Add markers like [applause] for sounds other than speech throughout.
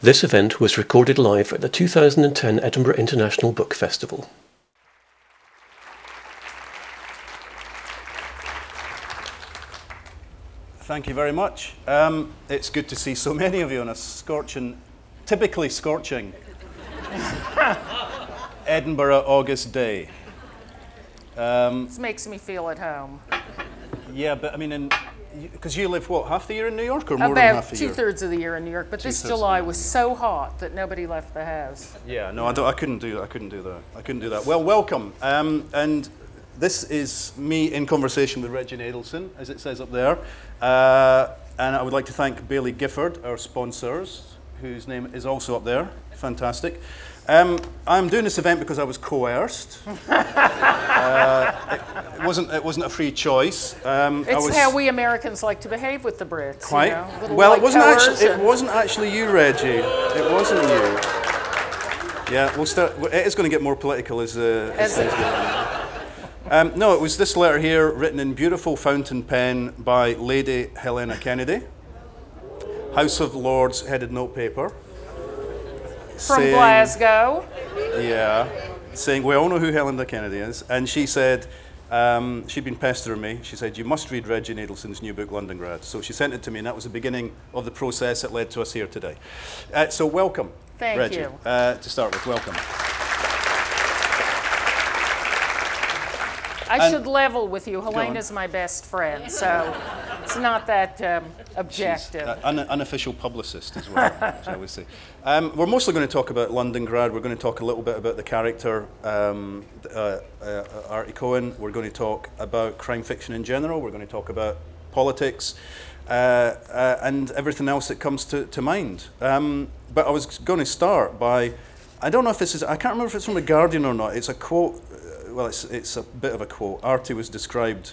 This event was recorded live at the 2010 Edinburgh International Book Festival. Thank you very much. Um, it's good to see so many of you on a scorching, typically scorching [laughs] Edinburgh August day. This makes me feel at home. Yeah, but I mean, because you live what half the year in New York or more than half the two year? thirds of the year in New York, but this July was so hot that nobody left the house. Yeah, no, I, I couldn't do that. I couldn't do that. I couldn't do that. Well, welcome. Um, and this is me in conversation with Reggie Nadelson, as it says up there. Uh, and I would like to thank Baillie Gifford, our sponsors, whose name is also up there. Fantastic. Um, I'm doing this event because I was coerced. [laughs] uh, it, wasn't, it wasn't a free choice. Um, I It's was how we Americans like to behave with the Brits. you quite. know, well, it wasn't actually. It wasn't actually you, Reggie. It wasn't you. Yeah, we'll start. It is going to get more political as. Uh, as As. Um, no, it was this letter here, written in beautiful fountain pen by Lady Helena Kennedy. House of Lords headed notepaper. From saying- Glasgow. yeah, saying we all know who Helena Kennedy is, and she said um, she'd been pestering me. She said you must read Reggie Nadelson's new book Londongrad. So she sent it to me, and that was the beginning of the process that led to us here today. Uh, so welcome, Thank Reggie. you. Uh, to start with, welcome. I And- should level with you. Helena's my best friend, so it's not that um, objective. Uh, un- unofficial publicist as well, [laughs] shall we say. Um, we're mostly going to talk about Londongrad. We're going to talk a little bit about the character, um, uh, uh, Artie Cohen. We're going to talk about crime fiction in general. We're going to talk about politics. Uh, uh, and everything else that comes to, to mind. Um, but I was going to start by, I don't know if this is, I can't remember if it's from The Guardian or not. It's a quote, well, it's, it's a bit of a quote. Artie was described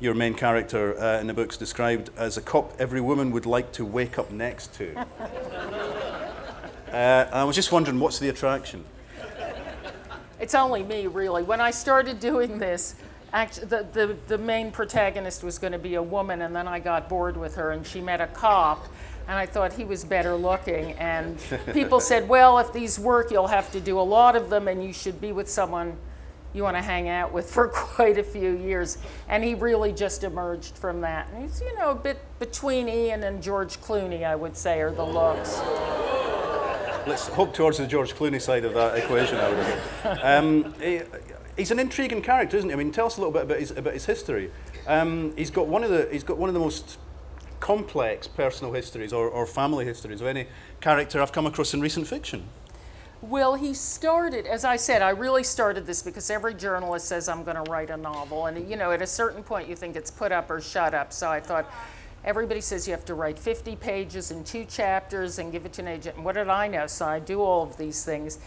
your main character uh, in the book's described as a cop every woman would like to wake up next to. [laughs] uh, I was just wondering, what's the attraction? It's only me, really. When I started doing this, act, the, the, the main protagonist was going to be a woman, and then I got bored with her, and she met a cop, and I thought he was better looking. And [laughs] people said, well, if these work, you'll have to do a lot of them, and you should be with someone you want to hang out with for [laughs] quite a few years. And he really just emerged from that. And he's, you know, a bit between Ian and George Clooney, I would say, are the looks. Let's hope towards the George Clooney side of that equation. I would. Um, he, he's an intriguing character, isn't he? I mean, tell us a little bit about his, about his history. Um, he's got one of the he's got one of the most complex personal histories or, or family histories of any character I've come across in recent fiction. Well, he started, as I said, I really started this because every journalist says I'm going to write a novel. And, you know, at a certain point you think it's put up or shut up. So I thought, everybody says you have to write 50 pages in two chapters and give it to an agent. And what did I know? So I do all of these things.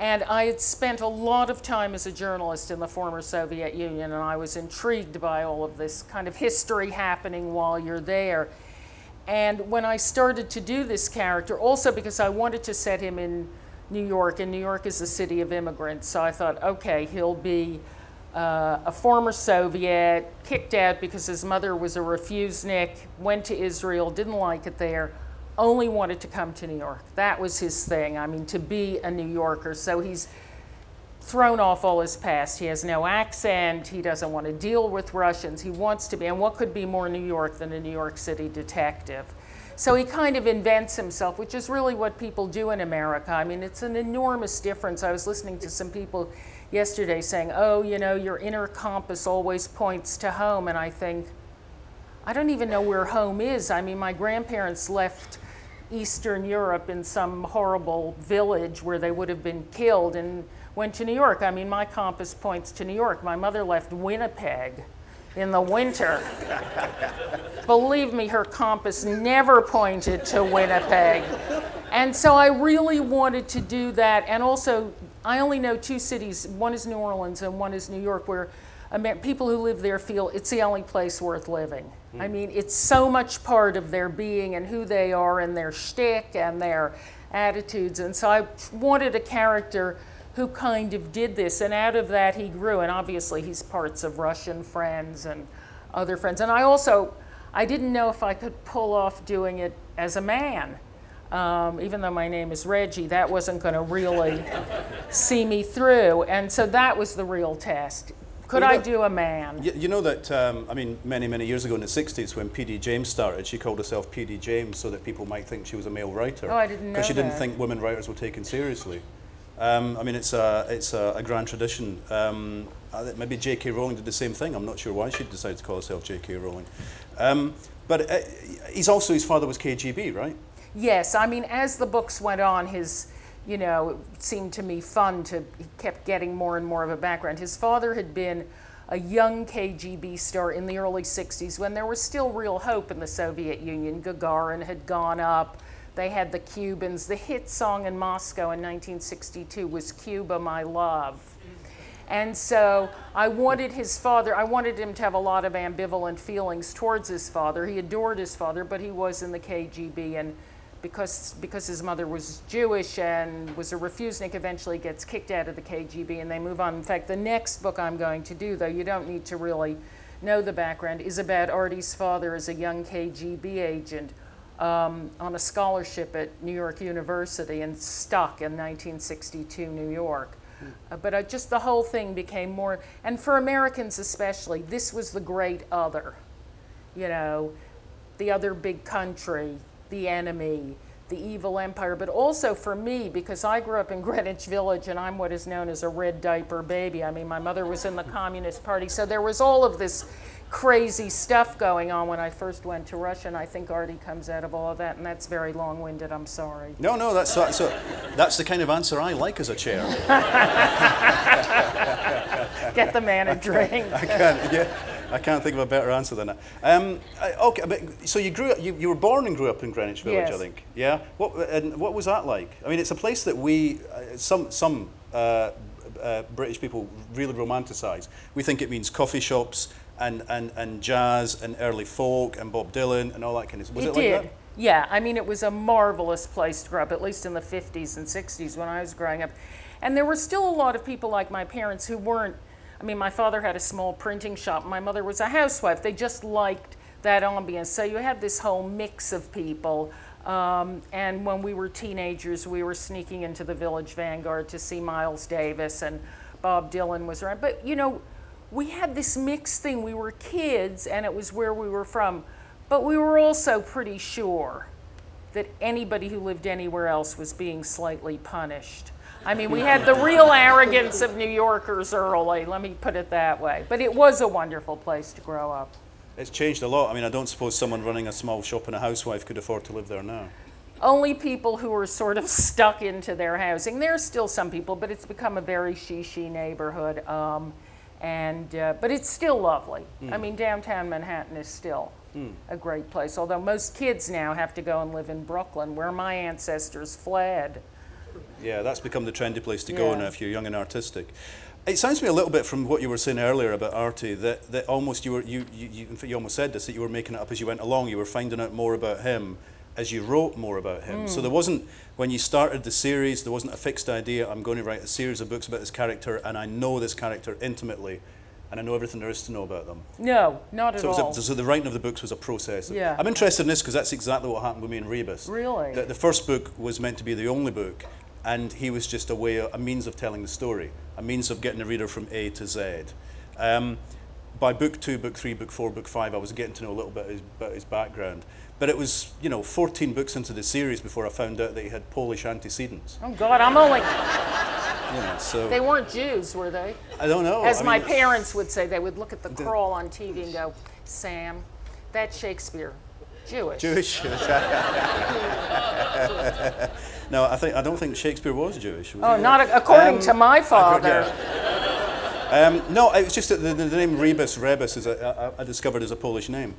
And I had spent a lot of time as a journalist in the former Soviet Union, and I was intrigued by all of this kind of history happening while you're there. And when I started to do this character, also because I wanted to set him in New York, and New York is a city of immigrants, so I thought, okay, he'll be uh, a former Soviet, kicked out because his mother was a refusenik, went to Israel, didn't like it there, only wanted to come to New York. That was his thing. I mean, to be a New Yorker. So he's thrown off all his past. He has no accent. He doesn't want to deal with Russians. He wants to be, and what could be more New York than a New York City detective? So he kind of invents himself, which is really what people do in America. I mean, it's an enormous difference. I was listening to some people yesterday saying, oh, you know, your inner compass always points to home. And I think, I don't even know where home is. I mean, my grandparents left Eastern Europe in some horrible village where they would have been killed and went to New York. I mean, my compass points to New York. My mother left Winnipeg in the winter. Believe me, her compass never pointed to Winnipeg. And so I really wanted to do that. And also, I only know two cities one is New Orleans and one is New York, where people who live there feel it's the only place worth living. I hmm. mean, it's so much part of their being and who they are and their shtick and their attitudes. And so I wanted a character who kind of did this, and out of that he grew. And obviously, he's parts of Russian friends and other friends. And I also, I didn't know if I could pull off doing it as a man. Um, even though my name is Reggie, that wasn't going to really [laughs] see me through. And so that was the real test. Could Well, I know- do a man? You, you know that, um, I mean, many, many years ago in the 60s when PD James started, she called herself PD James so that people might think she was a male writer. Oh, I didn't Because she know didn't that. think women writers were taken seriously. Um, I mean, it's a, it's a, a grand tradition. Um, maybe J.K. Rowling did the same thing. I'm not sure why she decided to call herself J.K. Rowling. Um, but uh, he's also, his father was KGB, right? Yes, I mean, as the books went on, his, you know, it seemed to me fun to, he kept getting more and more of a background. His father had been a young KGB star in the early 60s when there was still real hope in the Soviet Union. Gagarin had gone up, they had the Cubans. The hit song in Moscow in 1962 was Cuba, My Love. And so I wanted his father, I wanted him to have a lot of ambivalent feelings towards his father. He adored his father, but he was in the KGB. And because, because his mother was Jewish and was a refusenik, eventually gets kicked out of the KGB and they move on. In fact, the next book I'm going to do, though you don't need to really know the background, is about Artie's father as a young KGB agent um, on a scholarship at New York University and stuck in 1962 New York. Uh, but just the whole thing became more, and for Americans especially, this was the great other. You know, the other big country, the enemy, the evil empire, but also for me, because I grew up in [laughs] Greenwich Village and I'm what is known as a red diaper baby. I mean, my mother was in the [laughs] Communist Party, so there was all of this crazy stuff going on when I first went to Russia, and I think Artie comes out of all of that, and that's very long winded, I'm sorry. No, no, that's, that's, a, that's the kind of answer I like as a chair. [laughs] Get the man a drink. [laughs] I can't, yeah, I can't think of a better answer than that. Um, okay, but, so you grew up, you, you were born and grew up in Greenwich Village, I think. Yeah. What and what was that like? I mean, it's a place that we, uh, some some uh, uh, British people really romanticise. We think it means coffee shops and, and, and jazz and early folk and Bob Dylan and all that kind of stuff. Was it, it like did. that? Yeah, I mean, it was a marvelous place to grow up, at least in the 50s and 60s when I was growing up. And there were still a lot of people like my parents who weren't. I mean, my father had a small printing shop, my mother was a housewife. They just liked that ambience. So you had this whole mix of people. Um, and when we were teenagers, we were sneaking into the Village Vanguard to see Miles Davis, and Bob Dylan was around. But, you know, we had this mixed thing. We were kids, and it was where we were from. But we were also pretty sure that anybody who lived anywhere else was being slightly punished. I mean, we had the real arrogance of New Yorkers early, let me put it that way. But it was a wonderful place to grow up. It's changed a lot. I mean, I don't suppose someone running a small shop and a housewife could afford to live there now. Only people who are sort of stuck into their housing. There's still some people, but it's become a very she-she neighborhood. Um, and uh, but it's still lovely. I mean, downtown Manhattan is still a great place. Although most kids now have to go and live in Brooklyn, where my ancestors fled. Yeah, that's become the trendy place to go now if you're young and artistic. It sounds to me a little bit from what you were saying earlier about Artie that, that almost you were you, you, you you almost said this that you were making it up as you went along. You were finding out more about him as you wrote more about him. So there wasn't when you started the series there wasn't a fixed idea. I'm going to write a series of books about this character and I know this character intimately, and I know everything there is to know about them. No, not at So, it was all. a, so the writing of the books was a process. Yeah. I'm interested in this because that's exactly what happened with me and Rebus. Really? The, the first book was meant to be the only book, and he was just a way, a means of telling the story, a means of getting the reader from A to Z. Um, by book two, book three, book four, book five, I was getting to know a little bit his, about his background. But it was, you know, 14 books into the series before I found out that he had Polish antecedents. oh God, I'm only. You know, so They weren't Jews, were they? I don't know. As I my mean, parents would say, they would look at the crawl on TV and go, Sam, that's Shakespeare. Jewish. Jewish. [laughs] no, I think I don't think Shakespeare was Jewish. was Oh, he? not a- according Um, to my father. Um, no, it was just that the, the, name Rebus, Rebus, is a, I, I discovered is a Polish name.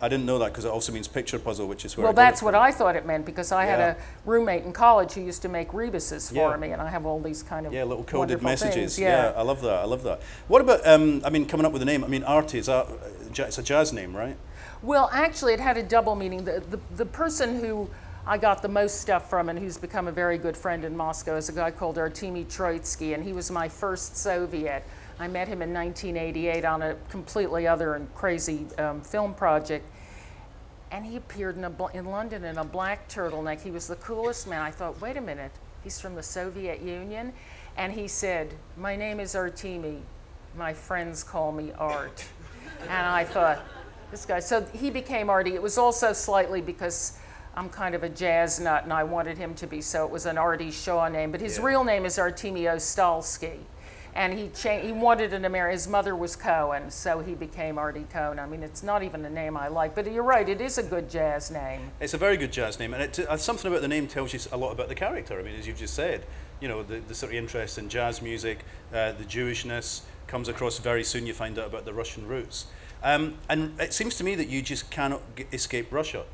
I didn't know that because it also means picture puzzle, which is where. Well, I got it that's what. I thought it meant because I had a roommate in college who used to make rebuses for Yeah. me, and I have all these kind of Yeah, little coded messages. things. Yeah. I love that. I love that. What about? Um, I mean, coming up with a name. I mean, Artie is that? uh, It's a jazz name, right? Well, actually, it had a double meaning. The, the, the person who I got the most stuff from and who's become a very good friend in Moscow is a guy called Artemy Troitsky, and he was my first Soviet. I met him in 1988 on a completely other and crazy um, film project. and he appeared in, a, bl- in London in a black turtleneck. He was the coolest man. I thought, wait a minute, he's from the Soviet Union? And he said, My name is Artemi. My friends call me Art. and I thought, this guy. So he became Artie. It was also slightly because I'm kind of a jazz nut and I wanted him to be, so it was an Artie Shaw name. But his Yeah. real name is Artemi Ostalsky. And he, cha- he wanted an American, his mother was Cohen, so he became Artie Cohen. I mean, it's not even a name I like, but you're right, it is a good jazz name. It's a very good jazz name, and it, uh, something about the name tells you a lot about the character. I mean, as you've just said, you know, the, the sort of interest in jazz music, uh, the Jewishness comes across very soon. You find out about the Russian roots, um, and it seems to me that you just cannot g- escape Russia.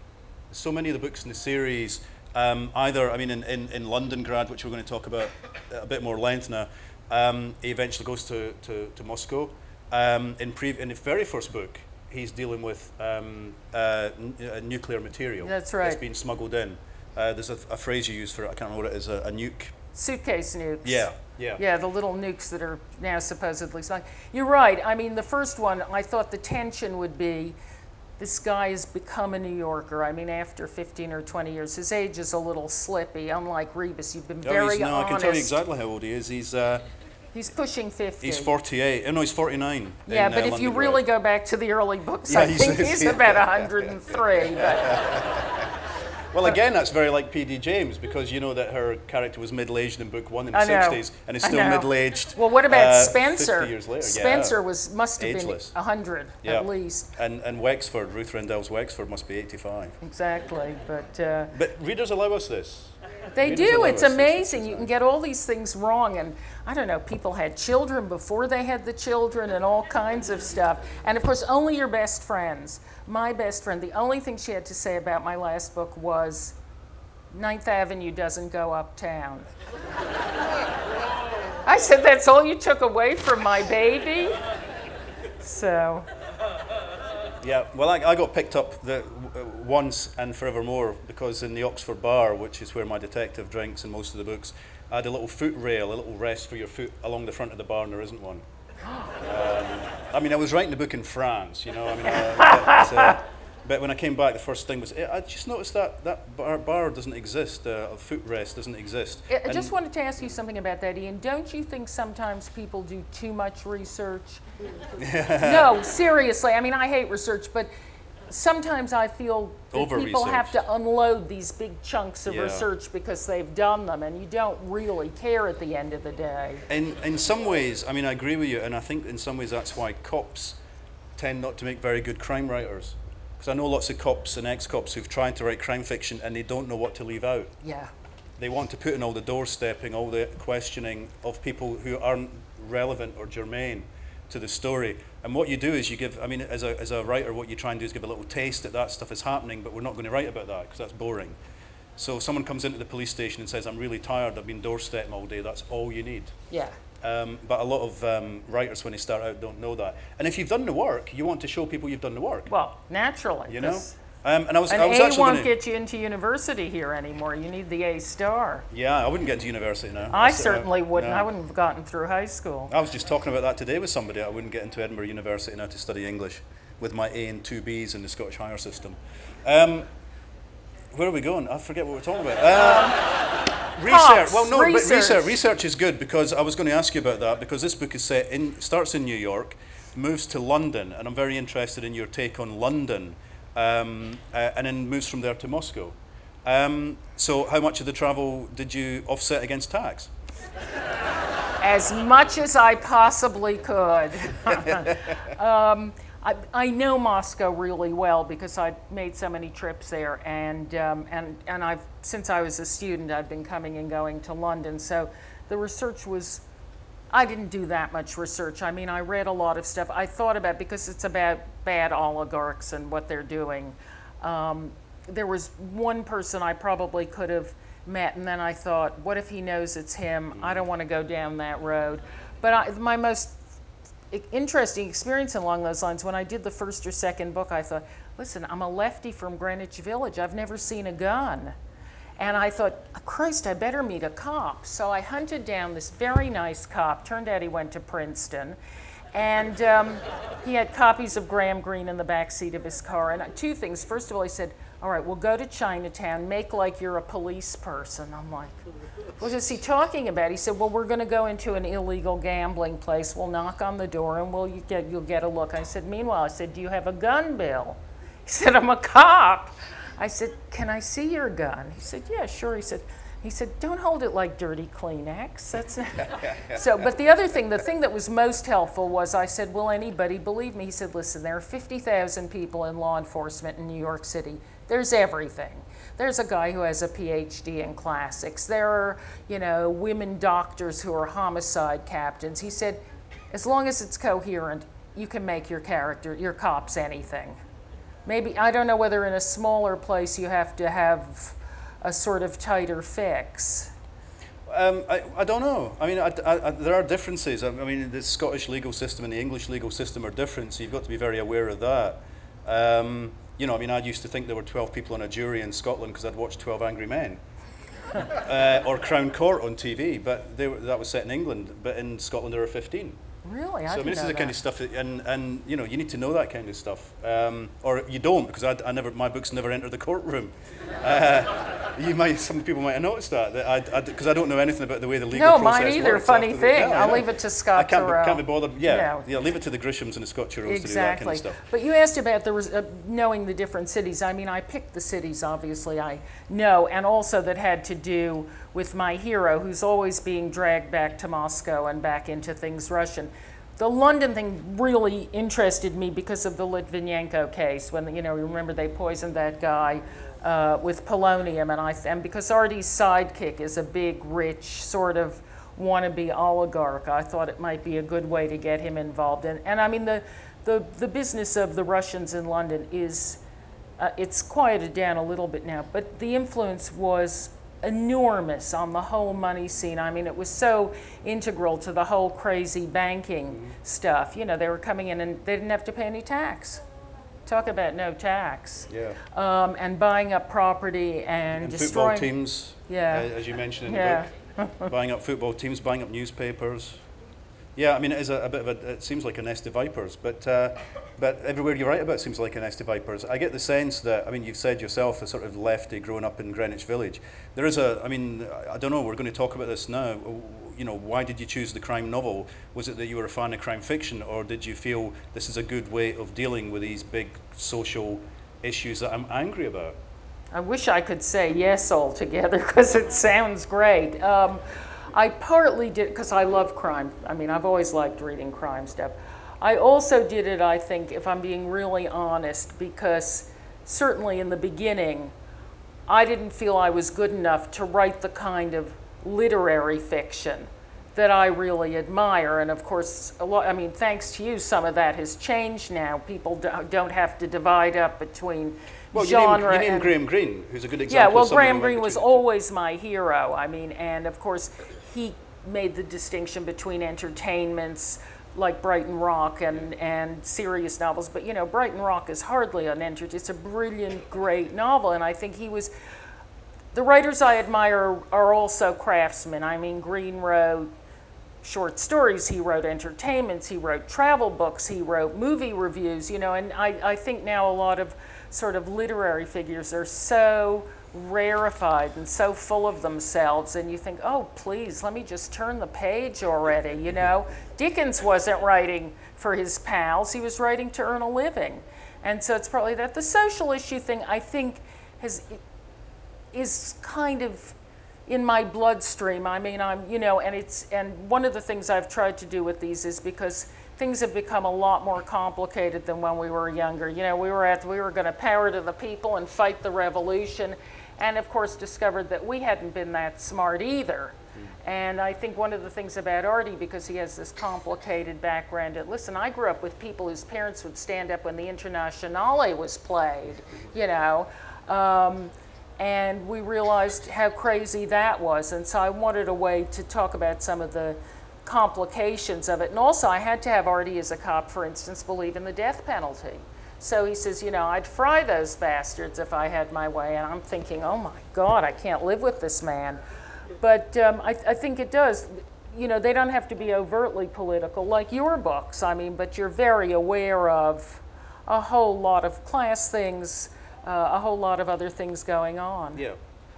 So many of the books in the series, um, either I mean, in, in, in Londongrad, which we're going to talk about a bit more length now, um, he eventually goes to, to, to Moscow. Um, in, pre- in the very first book, he's dealing with um, uh, n- uh, nuclear material That's right. that's been smuggled in. Uh, there's a, a phrase you use for it, I can't remember what it is, a, a nuke. Suitcase nukes. Yeah, yeah. Yeah, the little nukes that are now supposedly sunk. You're right. I mean, the first one, I thought the tension would be this guy has become a New Yorker. I mean, after 15 or 20 years, his age is a little slippy. Unlike Rebus, you've been Oh, very no, honest. I can tell you exactly how old he is. He's, uh, He's pushing 50. he's 48. Oh, no, he's 49. yeah, in, but uh, if London you really go back to the early books, Yeah, I he's- think he's about 103. But [laughs] Well, again, that's very like P.D. James because you know that her character was middle aged in book one in the 60s and is still middle aged. well, what about uh, Spencer? 50 years later. Spencer yeah. was must have Ageless. been 100 Yeah. at least. And, and Wexford, Ruth Rendell's Wexford must be 85. Exactly, but. Uh, But readers allow us this. They do. It's amazing. You can get all these things wrong. And I don't know, people had children before they had the children and all kinds of stuff. And of course, only your best friends. My best friend, the only thing she had to say about my last book was Ninth Avenue doesn't go uptown. I said, That's all you took away from my baby? So, Yeah, well, I, I got picked up the, uh, once and forevermore because in the Oxford Bar, which is where my detective drinks in most of the books, I had a little foot rail, a little rest for your foot along the front of the bar, and there isn't one. [gasps] Um, I mean, I was writing the book in France, you know. I mean, [laughs] uh, but, uh, but when I came back, the first thing was I just noticed that that bar, bar doesn't exist. Uh, a foot rest doesn't exist. I just wanted to ask you something about that, Ian. Don't you think sometimes people do too much research? [laughs] no, seriously. I mean, I hate research, but sometimes I feel that people have to unload these big chunks of Yeah. research because they've done them, and you don't really care at the end of the day. In, in some ways, I mean, I agree with you, and I think in some ways that's why cops tend not to make very good crime writers. Because I know lots of cops and ex cops who've tried to write crime fiction and they don't know what to leave out. Yeah. They want to put in all the doorstepping, all the questioning of people who aren't relevant or germane to the story. And what you do is you give, I mean, as a, as a writer, what you try and do is give a little taste that that stuff is happening, but we're not going to write about that because that's boring. So someone comes into the police station and says, I'm really tired, I've been doorstepping all day, that's all you need. Yeah. Um, but a lot of um, writers, when they start out, don't know that. And if you've done the work, you want to show people you've done the work. Well, naturally. You know. Um, and I was, An I was A won't gonna, get you into university here anymore. You need the A star. Yeah, I wouldn't get into university now. I That's, uh, certainly wouldn't. no. I wouldn't have gotten through high school. I was just talking about that today with somebody. I wouldn't get into Edinburgh University now to study English with my A and two Bs in the Scottish higher system. Um, where are we going? I forget what we're talking about. Research. Well, no, but research. research. Research is good because I was going to ask you about that because this book is set in starts in New York, moves to London, and I'm very interested in your take on London, um, uh, and then moves from there to Moscow. Um, so, how much of the travel did you offset against tax? as much as I possibly could. [laughs] um, I, I know Moscow really well because I made so many trips there, and um, and and I've since I was a student, I've been coming and going to London. So the research was. I didn't do that much research. I mean, I read a lot of stuff. I thought about because it's about bad oligarchs and what they're doing. Um, there was one person I probably could have met, and then I thought, what if he knows it's him? I don't want to go down that road. But I, my most interesting experience along those lines, when I did the first or second book, I thought, listen, I'm a lefty from Greenwich Village. I've never seen a gun. And I thought, Christ, I better meet a cop. So I hunted down this very nice cop. Turned out he went to Princeton. And um, he had copies of Graham Greene in the back seat of his car. And two things. First of all, he said, All right, we'll go to Chinatown, make like you're a police person. I'm like, What is he talking about? He said, Well, we're going to go into an illegal gambling place. We'll knock on the door and we'll, you get, you'll get a look. I said, Meanwhile, I said, Do you have a gun, Bill? He said, I'm a cop. I said, Can I see your gun? He said, Yeah, sure. He said, he said, "Don't hold it like dirty Kleenex." That's [laughs] so. But the other thing, the thing that was most helpful was I said, "Will anybody believe me?" He said, "Listen, there are 50,000 people in law enforcement in New York City. There's everything. There's a guy who has a PhD in classics. There are, you know, women doctors who are homicide captains." He said, "As long as it's coherent, you can make your character, your cops, anything." Maybe I don't know whether in a smaller place you have to have a sort of tighter fix? Um, I, I don't know. I mean, I, I, there are differences. I, mean, the Scottish legal system and the English legal system are different, so you've got to be very aware of that. Um, you know, I mean, I used to think there were 12 people on a jury in Scotland because I'd watched 12 Angry Men. [laughs] uh, or Crown Court on TV, but were, that was set in England. But in Scotland, there are 15. Really? I so I mean, this is the that. kind of stuff, that, and and you know, you need to know that kind of stuff, um, or you don't because I, I, never, my books never enter the courtroom. Uh, you might, some people might have noticed that, that I, because I, I, don't know anything about the way the legal no, process mine either. Funny thing. yeah, I'll yeah. leave it to Scott I can't. Be, can't be bothered. Yeah, yeah, yeah, leave it to the Grishams and the Scott Turows exactly. to do that kind of stuff. But you asked about the uh, knowing the different cities. I mean, I picked the cities. Obviously, I know, and also that had to do with my hero, who's always being dragged back to Moscow and back into things Russian the London thing really interested me because of the Litvinenko case. When you know, remember they poisoned that guy uh, with polonium, and I and because Artie's sidekick is a big, rich sort of wannabe oligarch, I thought it might be a good way to get him involved. And and I mean the the the business of the Russians in London is. Uh, it's quieted down a little bit now, but the influence was enormous on the whole money scene. I mean, it was so integral to the whole crazy banking mm-hmm. stuff. You know, they were coming in and they didn't have to pay any tax. Talk about no tax. Yeah. Um, and buying up property and, and destroying. football teams. Yeah. As you mentioned in yeah. the book, [laughs] buying up football teams, buying up newspapers. Yeah, I mean, it is a, a, bit of a, it seems like a nest of vipers, but, uh, but everywhere you write about seems like a nest of vipers. I get the sense that, I mean, you've said yourself, a sort of lefty growing up in Greenwich Village. There is a, I mean, I don't know, we're going to talk about this now. You know, why did you choose the crime novel? Was it that you were a fan of crime fiction, or did you feel this is a good way of dealing with these big social issues that I'm angry about? I wish I could say yes altogether [laughs] because it sounds great. Um, I partly did because I love crime. I mean, I've always liked reading crime stuff. I also did it, I think, if I'm being really honest, because certainly in the beginning, I didn't feel I was good enough to write the kind of literary fiction that I really admire. And of course, a lot, I mean, thanks to you, some of that has changed now. People don't have to divide up between well, genre. You named, you named Graham Greene, who's a good example. Yeah, well, Graham Greene was always my hero. I mean, and of course, he made the distinction between entertainments like Brighton Rock and, and serious novels. But you know, Brighton Rock is hardly an entertainment. It's a brilliant, great novel, and I think he was. The writers I admire are also craftsmen. I mean, Greene wrote short stories, he wrote entertainments, he wrote travel books, he wrote movie reviews, you know, and I, I think now a lot of sort of literary figures are so rarefied and so full of themselves and you think oh please let me just turn the page already you know [laughs] dickens wasn't writing for his pals he was writing to earn a living and so it's probably that the social issue thing i think has is kind of in my bloodstream i mean i'm you know and it's and one of the things i've tried to do with these is because things have become a lot more complicated than when we were younger. You know, we were at we were going to power to the people and fight the revolution, and of course discovered that we hadn't been that smart either. And I think one of the things about Artie, because he has this complicated background, listen, I grew up with people whose parents would stand up when the Internationale was played, you know. Um, and we realized how crazy that was. And so I wanted a way to talk about some of the complications of it. And also, I had to have Artie as a cop, for instance, believe in the death penalty. So he says, you know, I'd fry those bastards if I had my way. And I'm thinking, oh my God, I can't live with this man. But um, I, I, think it does. you know, they don't have to be overtly political like your books. I mean, but you're very aware of a whole lot of class things, uh, a whole lot of other things going on. Yeah.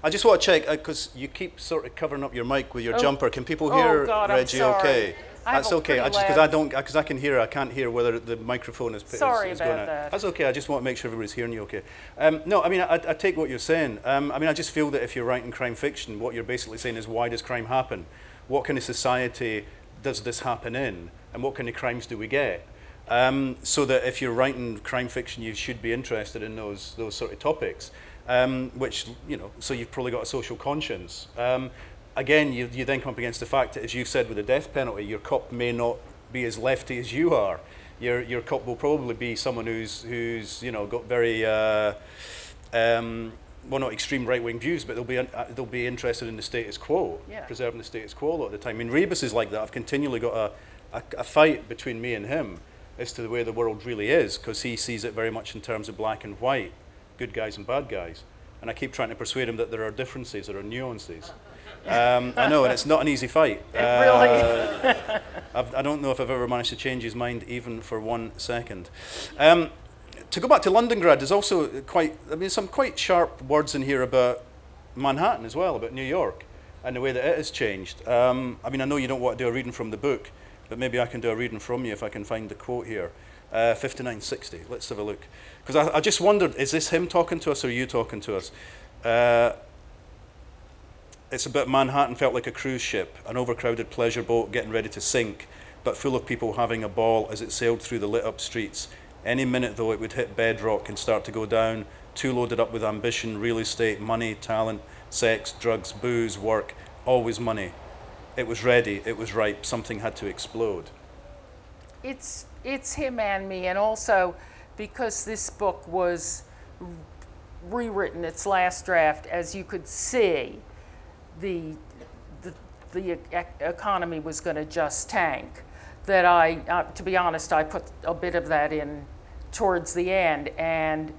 I just want to check because you keep sort of covering up your mic with your Oh. jumper. Can people Oh, hear God, Reggie? Okay, I that's okay. I just because I don't because I can hear. I can't hear whether the microphone is. is- Sorry is about going out. that. That's okay. I just want to make sure everybody's hearing you. Okay. Um, no, I mean I, I take what you're saying. Um, I mean I just feel that if you're writing crime fiction, what you're basically saying is why does crime happen? What kind of society does this happen in, and what kind of crimes do we get? Um, so that if you're writing crime fiction, you should be interested in those those sort of topics. Um, which you know, so you've probably got a social conscience. Um, again, you, you then come up against the fact that, as you've said, with the death penalty, your cop may not be as lefty as you are. Your your cop will probably be someone who's who's you know got very uh, um, well not extreme right wing views, but they'll be uh, they'll be interested in the status quo, Yeah. preserving the status quo a lot of the time. I mean, Rebus is like that. I've continually got a, a, a fight between me and him as to the way the world really is, because he sees it very much in terms of black and white, good guys and bad guys. And I keep trying to persuade him that there are differences, there are nuances. Um, I know, and it's not an easy fight. [laughs] It really- Uh, [laughs] I've, I don't know if I've ever managed to change his mind even for one second. Um, to go back to Londongrad, there's also quite, I mean, some quite sharp words in here about Manhattan as well, about New York, and the way that it has changed. Um, I mean, I know you don't want to do a reading from the book, but maybe I can do a reading from you if I can find the quote here. Uh, 5960, let's have a look. Because I, I just wondered, is this him talking to us or you talking to us? Uh, it's about Manhattan felt like a cruise ship, an overcrowded pleasure boat getting ready to sink, but full of people having a ball as it sailed through the lit up streets. Any minute, though, it would hit bedrock and start to go down, too loaded up with ambition, real estate, money, talent, sex, drugs, booze, work, always money. It was ready, it was ripe, something had to explode. It's it's him and me, and also because this book was rewritten its last draft, as you could see, the the, the economy was going to just tank. That I, uh, to be honest, I put a bit of that in towards the end, and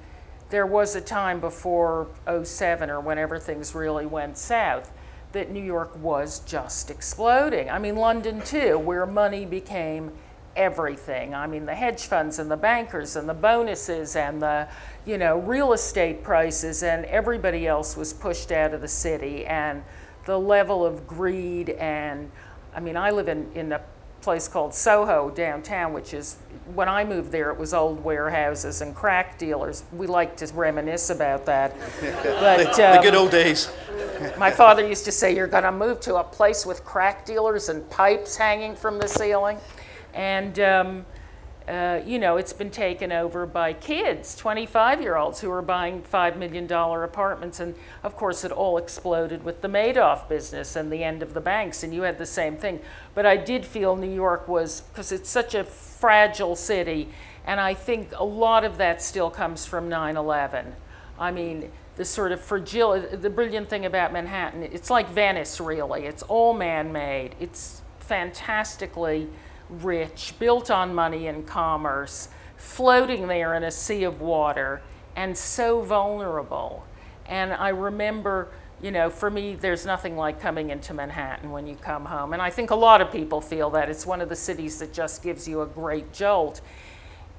there was a time before 07 or whenever things really went south that New York was just exploding. I mean, London too, where money became everything. I mean, the hedge funds and the bankers and the bonuses and the, you know, real estate prices and everybody else was pushed out of the city and the level of greed and, I mean, I live in, in a place called Soho downtown, which is, when I moved there, it was old warehouses and crack dealers. We like to reminisce about that. [laughs] But, the um, good old days. my father used to say, You're going to move to a place with crack dealers and pipes hanging from the ceiling. And, um, uh, you know, it's been taken over by kids, 25 year olds, who are buying $5 million apartments. And of course, it all exploded with the Madoff business and the end of the banks. And you had the same thing. But I did feel New York was, because it's such a fragile city. And I think a lot of that still comes from 9 11. I mean, the sort of fragility, the brilliant thing about Manhattan, it's like Venice, really. It's all man made. It's fantastically rich, built on money and commerce, floating there in a sea of water, and so vulnerable. And I remember, you know, for me, there's nothing like coming into Manhattan when you come home. And I think a lot of people feel that. It's one of the cities that just gives you a great jolt.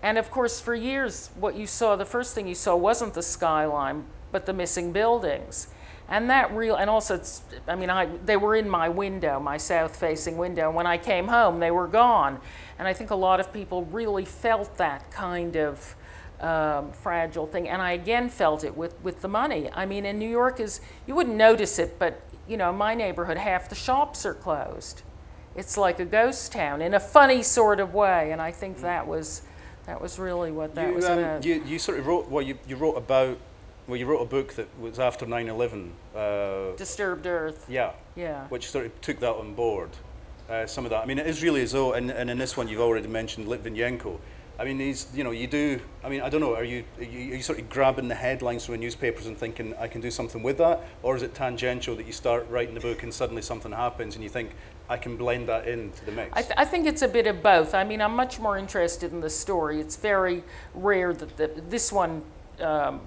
And of course, for years, what you saw, the first thing you saw wasn't the skyline, but the missing buildings. And that real, and also, it's, I mean, I, they were in my window, my south facing window. When I came home, they were gone. And I think a lot of people really felt that kind of um, fragile thing. And I again felt it with, with the money. I mean, in New York is, you wouldn't notice it, but, you know, my neighborhood, half the shops are closed. It's like a ghost town in a funny sort of way. And I think that was, that was really what that you, was um, about. you, you sort of wrote, well, you, you wrote about, well, you wrote a book that was after 9 11. Uh, Disturbed Earth. yeah, Yeah. which sort of took that on board. Uh, some of that. I mean, it is really as though, and, and in this one you've already mentioned Litvinenko. I mean, these, you know, you do. I mean, I don't know. Are you, are you are you sort of grabbing the headlines from the newspapers and thinking I can do something with that, or is it tangential that you start writing the book and suddenly something happens and you think I can blend that into the mix? I, th- I think it's a bit of both. I mean, I'm much more interested in the story. It's very rare that the, this one um,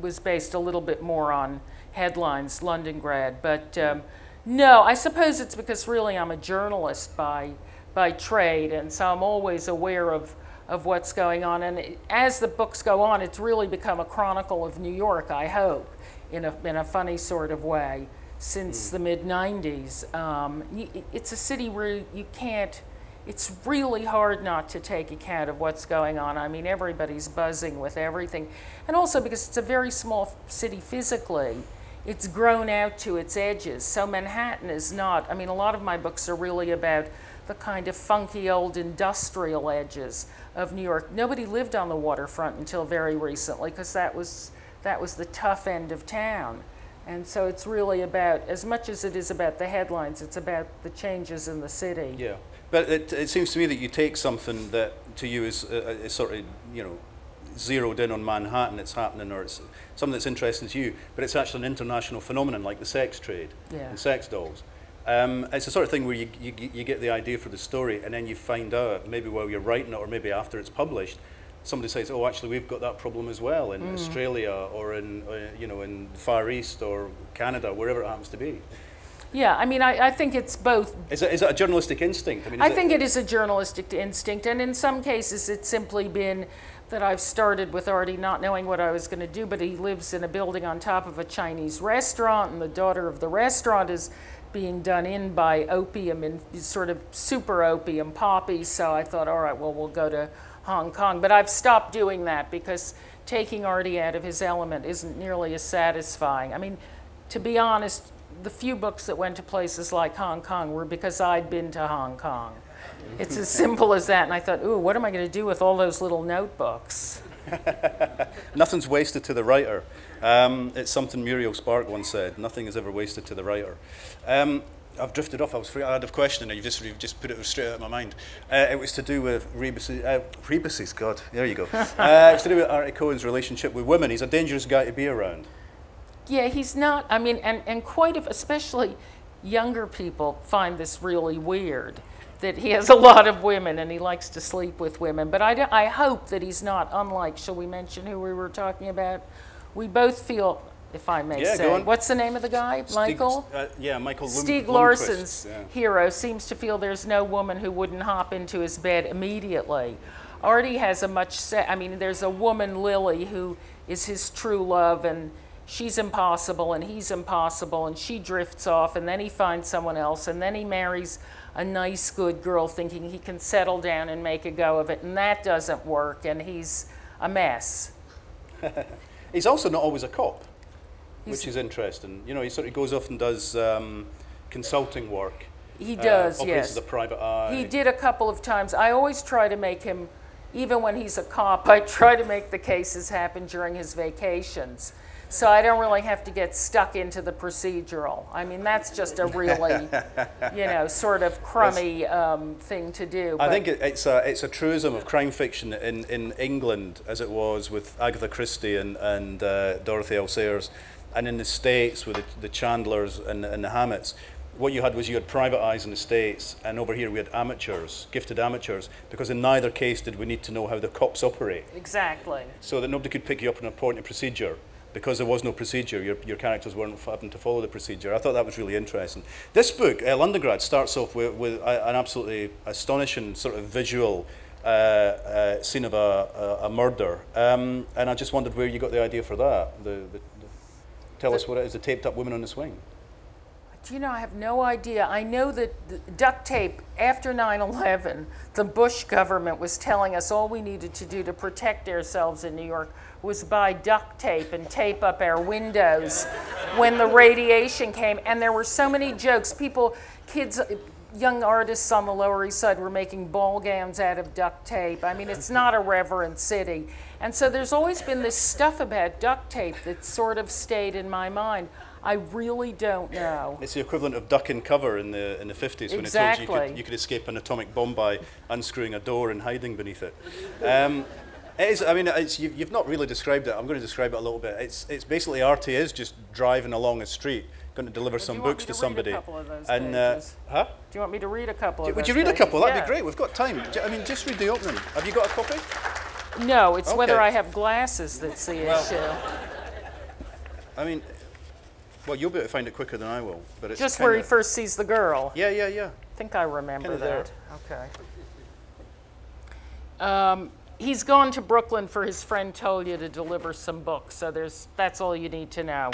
was based a little bit more on headlines, Londongrad. but um, No, I suppose it's because really I'm a journalist by by trade, and so I'm always aware of of what's going on. And it, as the books go on, it's really become a chronicle of New York. I hope, in a in a funny sort of way, since the mid '90s. Um, it's a city where you can't. It's really hard not to take account of what's going on. I mean, everybody's buzzing with everything, and also because it's a very small city physically it's grown out to its edges. So Manhattan is not, I mean, a lot of my books are really about the kind of funky old industrial edges of New York. Nobody lived on the waterfront until very recently because that was, that was the tough end of town. And so it's really about, as much as it is about the headlines, it's about the changes in the city. Yeah, but it, it seems to me that you take something that to you is, uh, is sort of you know zeroed in on Manhattan, it's happening, or it's something that's interesting to you, but it's actually an international phenomenon like the sex trade Yeah. and sex dolls. Um, it's the sort of thing where you, you, you get the idea for the story, and then you find out maybe while you're writing it, or maybe after it's published, somebody says, "Oh, actually, we've got that problem as well in Australia, or in uh, you know in the Far East, or Canada, wherever it happens to be." Yeah, I mean, I, I think it's both Is it, is it a journalistic instinct? mean, is I think it is a journalistic instinct, and in some cases, it's simply been that I've started with already not knowing what I was going to do. But he lives in a building on top of a Chinese restaurant, and the daughter of the restaurant is being done in by opium and sort of super opium poppies. So I thought, all right, well, we'll go to Hong Kong. But I've stopped doing that because taking Artie out of his element isn't nearly as satisfying. I mean, to be honest, the few books that went to places like Hong Kong were because I'd been to Hong Kong. It's as simple as that. And I thought, ooh, what am I going to do with all those little notebooks? [laughs] Nothing's wasted to the writer. Um, it's something Muriel Spark once said. Nothing is ever wasted to the writer. Um, I've drifted off. I was free, I had a question, and you just you've just put it straight out of my mind. Uh, it was to do with Rebus's. Uh, Rebus's, God, there you go. [laughs] Uh, it's to do with Artie Cohen's relationship with women. He's a dangerous guy to be around. Yeah, he's not. I mean, and, and quite, especially younger people find this really weird that he has a lot of women and he likes to sleep with women. But I, I hope that he's not unlike, shall we mention who we were talking about? We both feel, if I may Yeah, say, what's the name of the guy? Michael? Uh, yeah, Michael. Lum- Stieg Larsson's yeah. hero seems to feel there's no woman who wouldn't hop into his bed immediately. Artie has a much, se- I mean, there's a woman, Lily, who is his true love, and she's impossible, and he's impossible, and she drifts off, and then he finds someone else, and then he marries a nice, good girl thinking he can settle down and make a go of it, and that doesn't work, and he's a mess. [laughs] He's also not always a cop, He's- which is interesting. You know, he sort of goes off and does um, consulting work. He uh, does, operates yes. a private eye. He did a couple of times. I always try to make him, even when he's a cop, [laughs] I try to make the cases happen during his vacations. So I don't really have to get stuck into the procedural. I mean, that's just a really, [laughs] you know, sort of crummy um, thing to do. I think it, it's a it's a truism of crime fiction in, in England as it was with Agatha Christie and and uh, Dorothy L. Sayers, and in the States with the, the Chandlers and, and the Hammetts. What you had was you had private eyes in the States, and over here we had amateurs, gifted amateurs, because in neither case did we need to know how the cops operate, Exactly. so that nobody could pick you up on a point of procedure. Because there was no procedure, your, your characters weren't having to follow the procedure. I thought that was really interesting. This book, uh, Londongrad, starts off with, with a, an absolutely astonishing sort of visual uh, uh, scene of a, a, a murder. Um, and I just wondered where you got the idea for that. The, the, the, tell us what it is, the taped up woman on the swing. Do you know, I have no idea. I know that duct tape, after 9 11, the Bush government was telling us all we needed to do to protect ourselves in New York was buy duct tape and tape up our windows when the radiation came. And there were so many jokes. People, kids, young artists on the Lower East Side were making ball gowns out of duct tape. I mean, it's not a reverent city. And so there's always been this stuff about duct tape that sort of stayed in my mind. I really don't know. It's the equivalent of duck and cover in the, in the 50s when it told you you could, you could escape an atomic bomb by unscrewing a door and hiding beneath it. Um, it is, I mean, it's, you, you've not really described it. I'm going to describe it a little bit. It's, it's basically Artie is just driving along a street, going to deliver do some books to to read a somebody. couple of those and, uh, huh? Do you want me to read a couple of Would you read a couple? That'd Yeah. be great. We've got time. I mean, just read the opening. Have you got a copy? No, it's whether I have glasses that's the Well- issue. I mean, Well, you'll be able to find it quicker than I will. But it's Just where he first sees the girl. Yeah, yeah, yeah. I think I remember Kinda there. that. Okay. Um, he's gone to Brooklyn for his friend Tolia to deliver some books, so there's, that's all you need to know.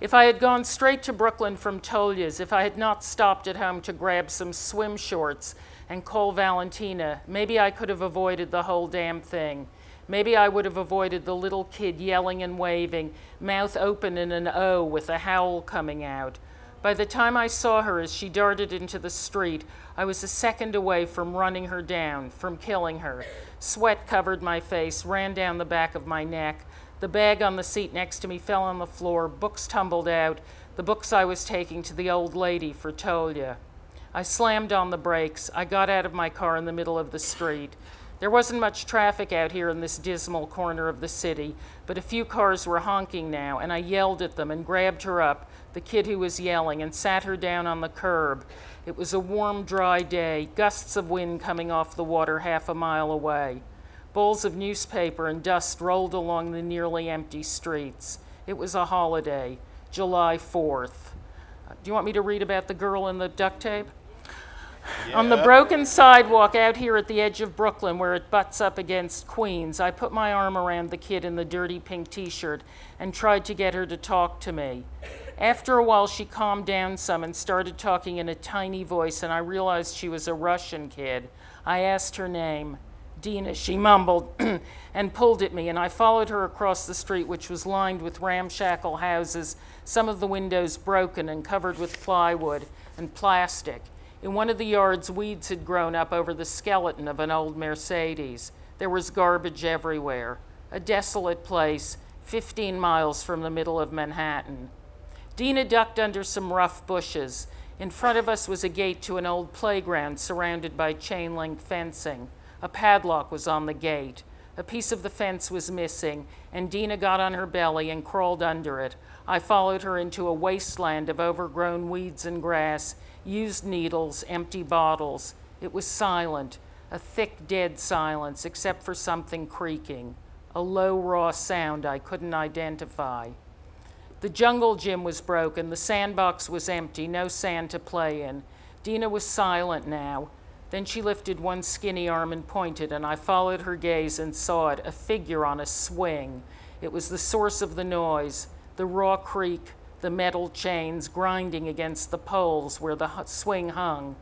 If I had gone straight to Brooklyn from Tolia's, if I had not stopped at home to grab some swim shorts and call Valentina, maybe I could have avoided the whole damn thing. Maybe I would have avoided the little kid yelling and waving, mouth open in an O with a howl coming out. By the time I saw her as she darted into the street, I was a second away from running her down, from killing her. Sweat covered my face, ran down the back of my neck. The bag on the seat next to me fell on the floor, books tumbled out, the books I was taking to the old lady for Tolia. I slammed on the brakes. I got out of my car in the middle of the street. There wasn't much traffic out here in this dismal corner of the city, but a few cars were honking now, and I yelled at them and grabbed her up, the kid who was yelling, and sat her down on the curb. It was a warm, dry day, gusts of wind coming off the water half a mile away. Bowls of newspaper and dust rolled along the nearly empty streets. It was a holiday, July 4th. Uh, do you want me to read about the girl in the duct tape? On the broken sidewalk out here at the edge of Brooklyn, where it butts up against Queens, I put my arm around the kid in the dirty pink t shirt and tried to get her to talk to me. After a while, she calmed down some and started talking in a tiny voice, and I realized she was a Russian kid. I asked her name. Dina, she mumbled, [clears throat] and pulled at me, and I followed her across the street, which was lined with ramshackle houses, some of the windows broken and covered with plywood and plastic. In one of the yards, weeds had grown up over the skeleton of an old Mercedes. There was garbage everywhere. A desolate place, 15 miles from the middle of Manhattan. Dina ducked under some rough bushes. In front of us was a gate to an old playground surrounded by chain link fencing. A padlock was on the gate. A piece of the fence was missing, and Dina got on her belly and crawled under it. I followed her into a wasteland of overgrown weeds and grass, used needles, empty bottles. It was silent, a thick, dead silence, except for something creaking, a low, raw sound I couldn't identify. The jungle gym was broken, the sandbox was empty, no sand to play in. Dina was silent now. Then she lifted one skinny arm and pointed, and I followed her gaze and saw it a figure on a swing. It was the source of the noise, the raw creak, the metal chains grinding against the poles where the swing hung.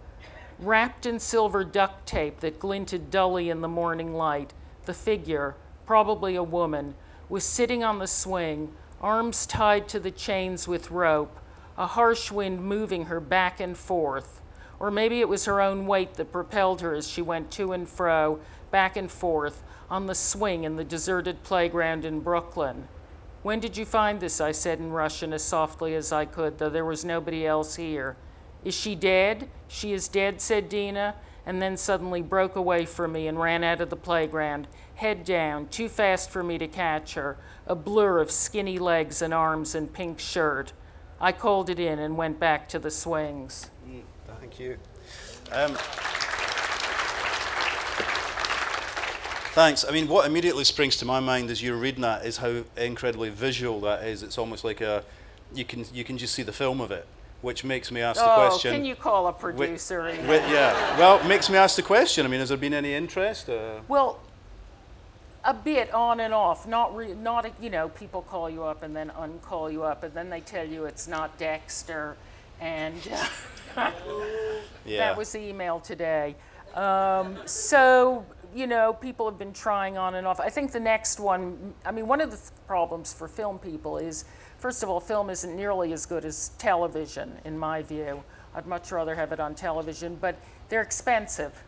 Wrapped in silver duct tape that glinted dully in the morning light, the figure, probably a woman, was sitting on the swing, arms tied to the chains with rope, a harsh wind moving her back and forth. Or maybe it was her own weight that propelled her as she went to and fro, back and forth, on the swing in the deserted playground in Brooklyn. When did you find this? I said in Russian as softly as I could, though there was nobody else here. Is she dead? She is dead, said Dina, and then suddenly broke away from me and ran out of the playground, head down, too fast for me to catch her, a blur of skinny legs and arms and pink shirt. I called it in and went back to the swings. Thank you. Um, thanks. I mean, what immediately springs to my mind as you're reading that is how incredibly visual that is. It's almost like a, you can you can just see the film of it, which makes me ask the oh, question. can you call a producer? and- wi- yeah. Well, makes me ask the question. I mean, has there been any interest? Uh, Well, a bit on and off. Not re- not you know people call you up and then uncall you up and then they tell you it's not Dexter, and [laughs] yeah. that was the email today. Um, so you know people have been trying on and off. I think the next one. I mean, one of the th- problems for film people is. First of all, film isn't nearly as good as television, in my view. I'd much rather have it on television, but they're expensive.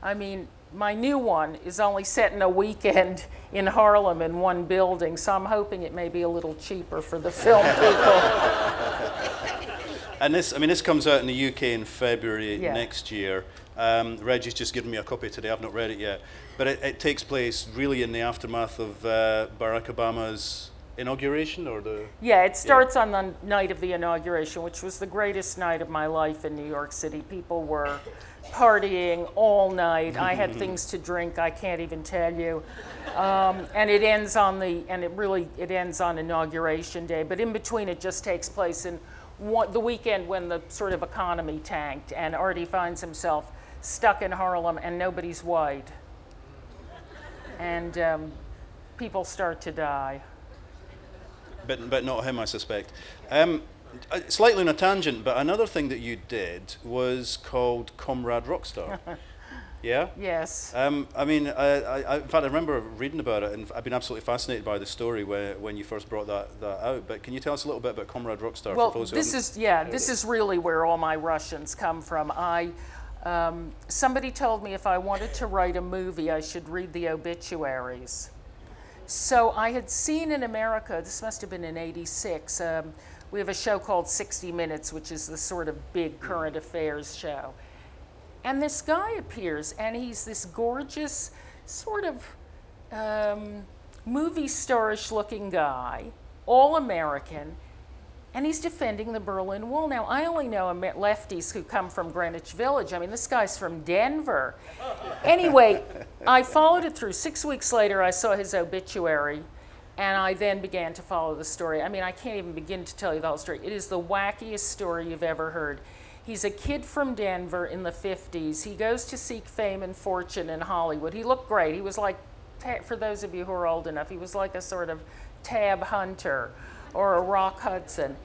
I mean, my new one is only set in a weekend in Harlem in one building, so I'm hoping it may be a little cheaper for the film [laughs] people. And this, I mean, this comes out in the UK in February Yeah. next year. Um, Reggie's just given me a copy today. I've not read it yet, but it, it takes place really in the aftermath of uh, Barack Obama's inauguration or the? Yeah, it starts on the night of the inauguration, which was the greatest night of my life in New York City. People were partying all night. I had [laughs] things to drink I can't even tell you. Um, and it ends on the and it really it ends on inauguration day. But in between, it just takes place in one, the weekend when the sort of economy tanked, and Artie finds himself stuck in Harlem, and nobody's white, and um, people start to die. But but not him, I suspect. Um, uh, slightly on a tangent, but another thing that you did was called Comrade Rockstar. [laughs] yeah. Yes. Um, I mean, I, I, in fact, I remember reading about it, and I've been absolutely fascinated by the story where, when you first brought that, that out. But can you tell us a little bit about Comrade Rockstar Well, this is yeah, this is really where all my Russians come from. I um, somebody told me if I wanted to write a movie, I should read the obituaries. So I had seen in America, this must have been in '86. Um, we have a show called 60 Minutes, which is the sort of big current affairs show. And this guy appears, and he's this gorgeous, sort of um, movie starish looking guy, all American, and he's defending the Berlin Wall. Now, I only know lefties who come from Greenwich Village. I mean, this guy's from Denver. [laughs] Anyway, I followed it through. Six weeks later, I saw his obituary, and I then began to follow the story. I mean, I can't even begin to tell you the whole story. It is the wackiest story you've ever heard. He's a kid from Denver in the 50s. He goes to seek fame and fortune in Hollywood. He looked great. He was like, for those of you who are old enough, he was like a sort of Tab Hunter or a Rock Hudson.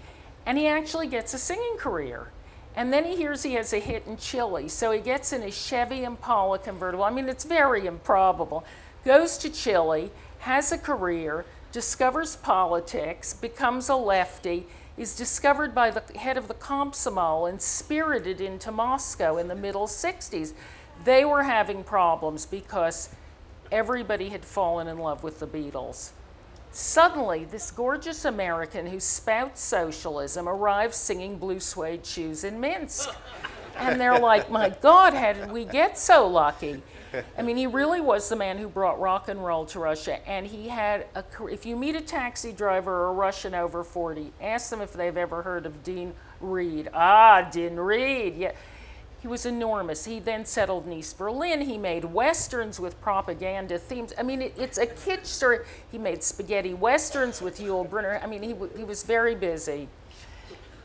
And he actually gets a singing career. And then he hears he has a hit in Chile. So he gets in a Chevy Impala convertible. I mean, it's very improbable. Goes to Chile, has a career, discovers politics, becomes a lefty, is discovered by the head of the Komsomol and spirited into Moscow in the middle 60s. They were having problems because everybody had fallen in love with the Beatles. Suddenly, this gorgeous American who spouts socialism arrives singing Blue Suede Shoes in Minsk. And they're like, my God, how did we get so lucky? I mean, he really was the man who brought rock and roll to Russia. And he had a if you meet a taxi driver or a Russian over 40, ask them if they've ever heard of Dean Reed. Ah, Dean Reed. Yeah. He was enormous. He then settled in East Berlin. He made westerns with propaganda themes. I mean, it, it's a kitsch story. He made spaghetti westerns with Yul Brynner. I mean, he, he was very busy.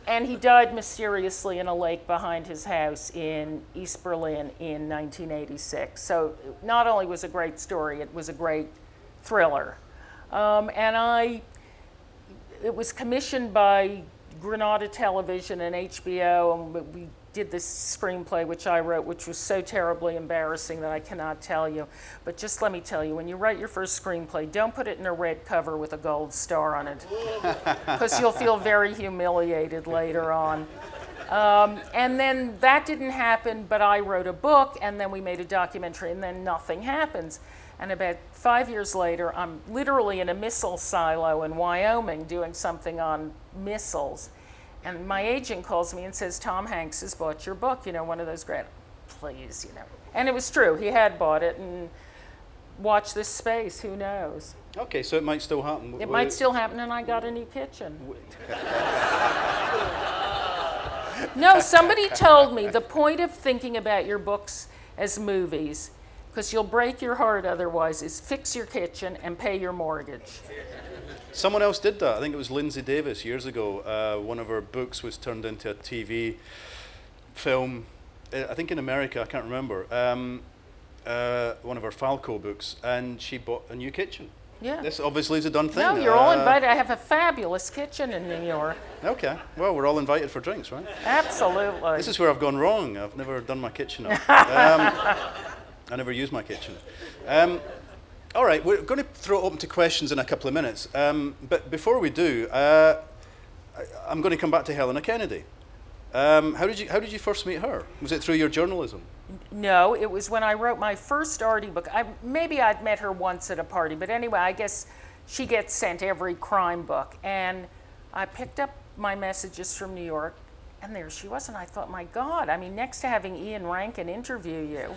And he died mysteriously in a lake behind his house in East Berlin in 1986. So, not only was a great story, it was a great thriller. Um, and I it was commissioned by Granada Television and HBO, and we did this screenplay, which I wrote, which was so terribly embarrassing that I cannot tell you. But just let me tell you, when you write your first screenplay, don't put it in a red cover with a gold star on it, [laughs] because you'll feel very humiliated later on. Um, and then that didn't happen, but I wrote a book, and then we made a documentary, and then nothing happens. And about five years later, I'm literally in a missile silo in Wyoming doing something on missiles. And my agent calls me and says, Tom Hanks has bought your book, you know, one of those great, please, you know. And it was true, he had bought it, and watch this space, who knows? Okay, so it might still happen. It might still happen, and I got a new kitchen. No, somebody told me the point of thinking about your books as movies, because you'll break your heart otherwise, is fix your kitchen and pay your mortgage. Someone else did that. I think it was Lindsey Davis years ago. Uh, one of her books was turned into a TV film. uh, I think in America, I can't remember. Um, uh, one of her Falco books, and she bought a new kitchen. Yeah. This obviously is a done thing. No, you're all Uh, invited. I have a fabulous kitchen in New York. Okay, well, we're all invited for drinks, right? Absolutely. This is where I've gone wrong. I've never done my kitchen up. [laughs] Um, I never use my kitchen. Um, all right, we're going to throw open to questions in a couple of minutes. Um, but before we do, uh, I, I'm going to come back to Helena Kennedy. Um, how, did you, how did you first meet her? Was it through your journalism? No, it was when I wrote my first Artie book. I, maybe I'd met her once at a party, but anyway, I guess she gets sent every crime book. And I picked up my messages from New York, and there she was. And I thought, my God, I mean, next to having Ian Rankin interview you,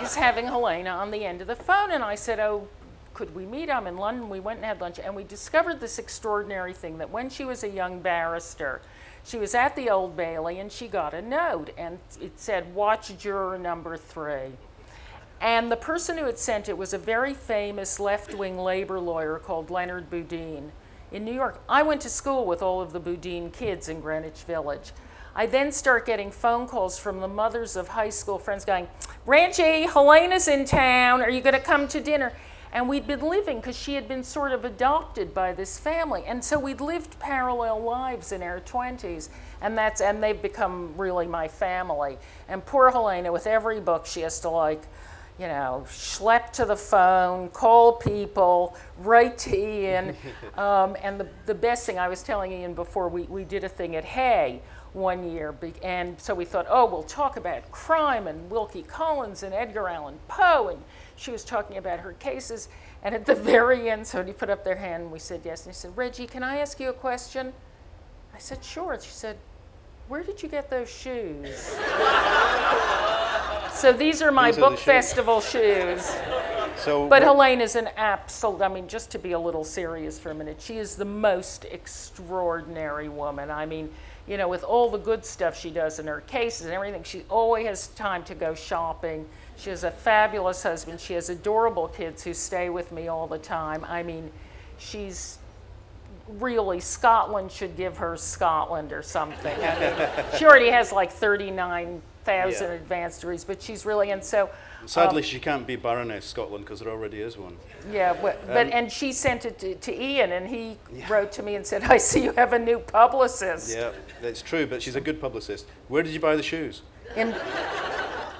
[laughs] is having Helena on the end of the phone. And I said, Oh, could we meet? I'm in London. We went and had lunch, and we discovered this extraordinary thing that when she was a young barrister, she was at the Old Bailey and she got a note, and it said, Watch juror number three. And the person who had sent it was a very famous left wing labor lawyer called Leonard Boudin in New York. I went to school with all of the Boudin kids in Greenwich Village. I then start getting phone calls from the mothers of high school friends going, Reggie, Helena's in town. Are you going to come to dinner? And we'd been living because she had been sort of adopted by this family. And so we'd lived parallel lives in our 20s. And, that's, and they've become really my family. And poor Helena, with every book, she has to like, you know, schlep to the phone, call people, write to Ian. [laughs] Um, and the, the best thing, I was telling Ian before, we, we did a thing at Hay one year. And so we thought, oh, we'll talk about crime and Wilkie Collins and Edgar Allan Poe. And she was talking about her cases. And at the [laughs] very end, somebody put up their hand and we said yes. And he said, Reggie, can I ask you a question? I said, sure. And She said, where did you get those shoes? [laughs] so these are my These are book shoes. festival shoes. So, But what- Helene is an absolute, I mean, just to be a little serious for a minute, she is the most extraordinary woman. I mean, you know, with all the good stuff she does in her cases and everything, she always has time to go shopping. She has a fabulous husband. She has adorable kids who stay with me all the time. I mean, she's really, Scotland should give her Scotland or something. I mean, she already has like 39,000 Yeah. advanced degrees, but she's really, and so. sadly, um, she can't be Baroness Scotland because there already is one. Yeah, but, but and she sent it to, to Ian, and he wrote to me and said, "I see you have a new publicist Yeah, that's true, but she's a good publicist. Where did you buy the shoes? in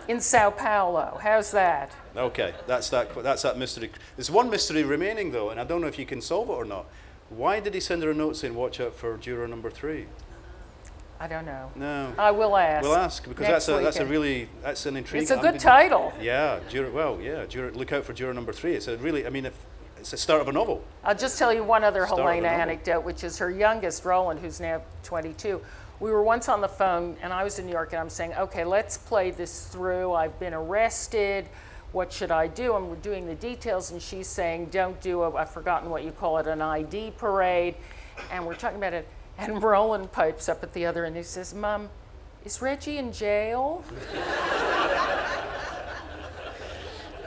in Sao Paulo. How's that?" Okay, that's that. That's that mystery. There's one mystery remaining though, and I don't know if you can solve it or not. Why did he send her a note saying, "Watch out for juror number three? I don't know. No, I will ask. we'll ask because that's a that's a really that's an intriguing. It's a good title. Yeah, juror. Well, yeah, juror. Look out for juror number three. It's a really. I mean, if, it's the start of a novel. I'll just tell you one other Start Helena anecdote, which is her youngest, Roland, who's now 22. We were once on the phone, and I was in New York, and I'm saying, okay, let's play this through. I've been arrested. What should I do? And we're doing the details, and she's saying, don't do a, I've forgotten what you call it, an ID parade. And we're talking about it. And Roland pipes up at the other end. He says, Mom, is Reggie in jail? [laughs]